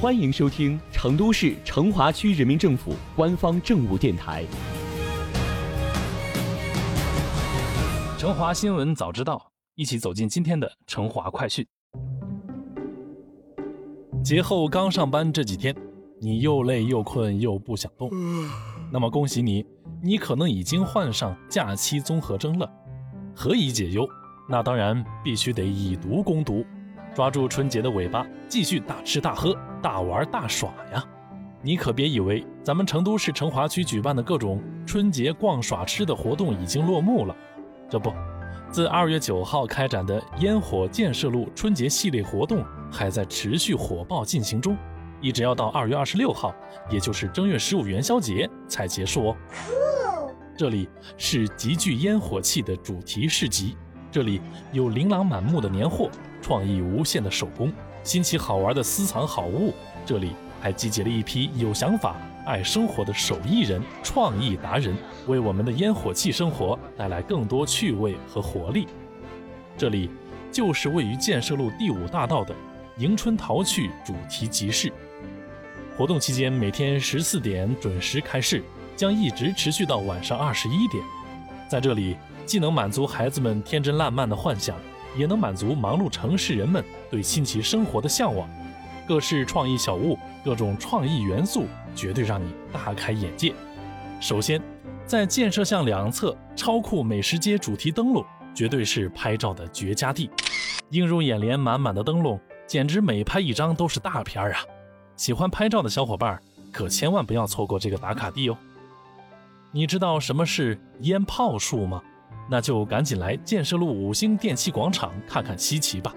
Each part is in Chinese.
欢迎收听成都市成华区人民政府官方政务电台《成华新闻早知道》，一起走进今天的成华快讯。节后刚上班这几天，你又累又困又不想动，那么恭喜你，你可能已经患上假期综合征了。何以解忧？那当然必须得以毒攻毒，抓住春节的尾巴，继续大吃大喝、大玩大耍呀！你可别以为咱们成都市成华区举办的各种春节逛耍吃的活动已经落幕了，这不，自二月九号开展的烟火建设路春节系列活动还在持续火爆进行中，一直要到二月二十六号，也就是正月十五元宵节才结束哦。这里是极具烟火气的主题市集，这里有琳琅满目的年货，创意无限的手工，新奇好玩的私藏好物。这里还集结了一批有想法、爱生活的手艺人、创意达人，为我们的烟火气生活带来更多趣味和活力。这里就是位于建设路第五大道的迎春淘趣主题集市，活动期间每天十四点准时开市。将一直持续到晚上二十一点，在这里既能满足孩子们天真烂漫的幻想，也能满足忙碌城市人们对新奇生活的向往。各式创意小物，各种创意元素，绝对让你大开眼界。首先，在建设巷两侧超酷美食街主题灯笼，绝对是拍照的绝佳地。映入眼帘满满的灯笼，简直每拍一张都是大片儿啊！喜欢拍照的小伙伴可千万不要错过这个打卡地哦。你知道什么是烟炮树吗？那就赶紧来建设路五星电器广场看看稀奇吧。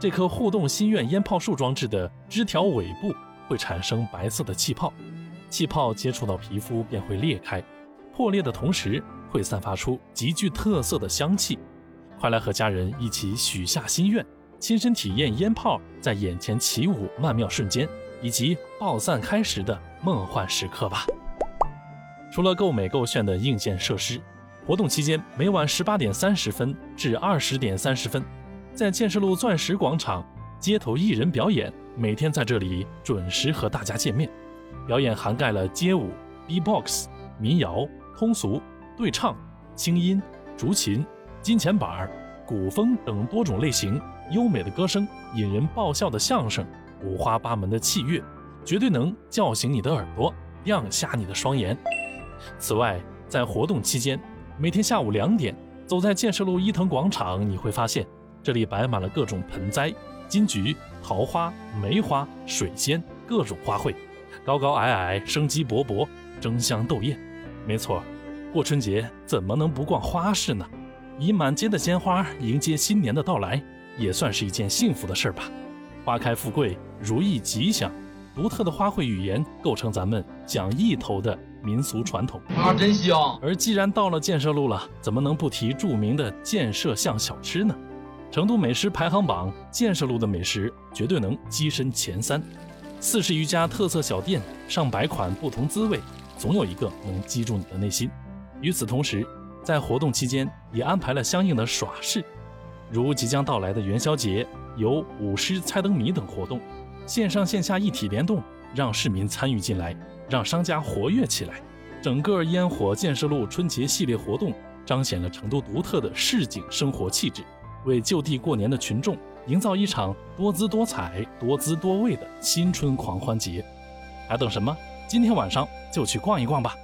这棵互动心愿烟炮树装置的枝条尾部会产生白色的气泡，气泡接触到皮肤便会裂开，破裂的同时会散发出极具特色的香气。快来和家人一起许下心愿，亲身体验烟炮在眼前起舞曼妙瞬间，以及爆散开时的梦幻时刻吧。除了够美够炫的硬件设施，活动期间每晚十八点三十分至二十点三十分，在建设路钻石广场街头艺人表演，每天在这里准时和大家见面。表演涵盖了街舞、B-box、民谣、通俗、对唱、轻音、竹琴、金钱板儿、古风等多种类型，优美的歌声、引人爆笑的相声、五花八门的器乐，绝对能叫醒你的耳朵，亮瞎你的双眼。此外，在活动期间，每天下午两点，走在建设路伊藤广场，你会发现这里摆满了各种盆栽、金桔、桃花、梅花、水仙，各种花卉，高高矮矮，生机勃勃，争相斗艳。没错，过春节怎么能不逛花市呢？以满街的鲜花迎接新年的到来，也算是一件幸福的事儿吧。花开富贵，如意吉祥，独特的花卉语言构成咱们讲意头的。民俗传统啊，真香！而既然到了建设路了，怎么能不提著名的建设巷小吃呢？成都美食排行榜，建设路的美食绝对能跻身前三。四十余家特色小店，上百款不同滋味，总有一个能击中你的内心。与此同时，在活动期间也安排了相应的耍事，如即将到来的元宵节，有舞狮、猜灯谜等活动，线上线下一体联动，让市民参与进来。让商家活跃起来，整个烟火建设路春节系列活动彰显了成都独特的市井生活气质，为就地过年的群众营造一场多姿多彩、多姿多味的新春狂欢节。还等什么？今天晚上就去逛一逛吧！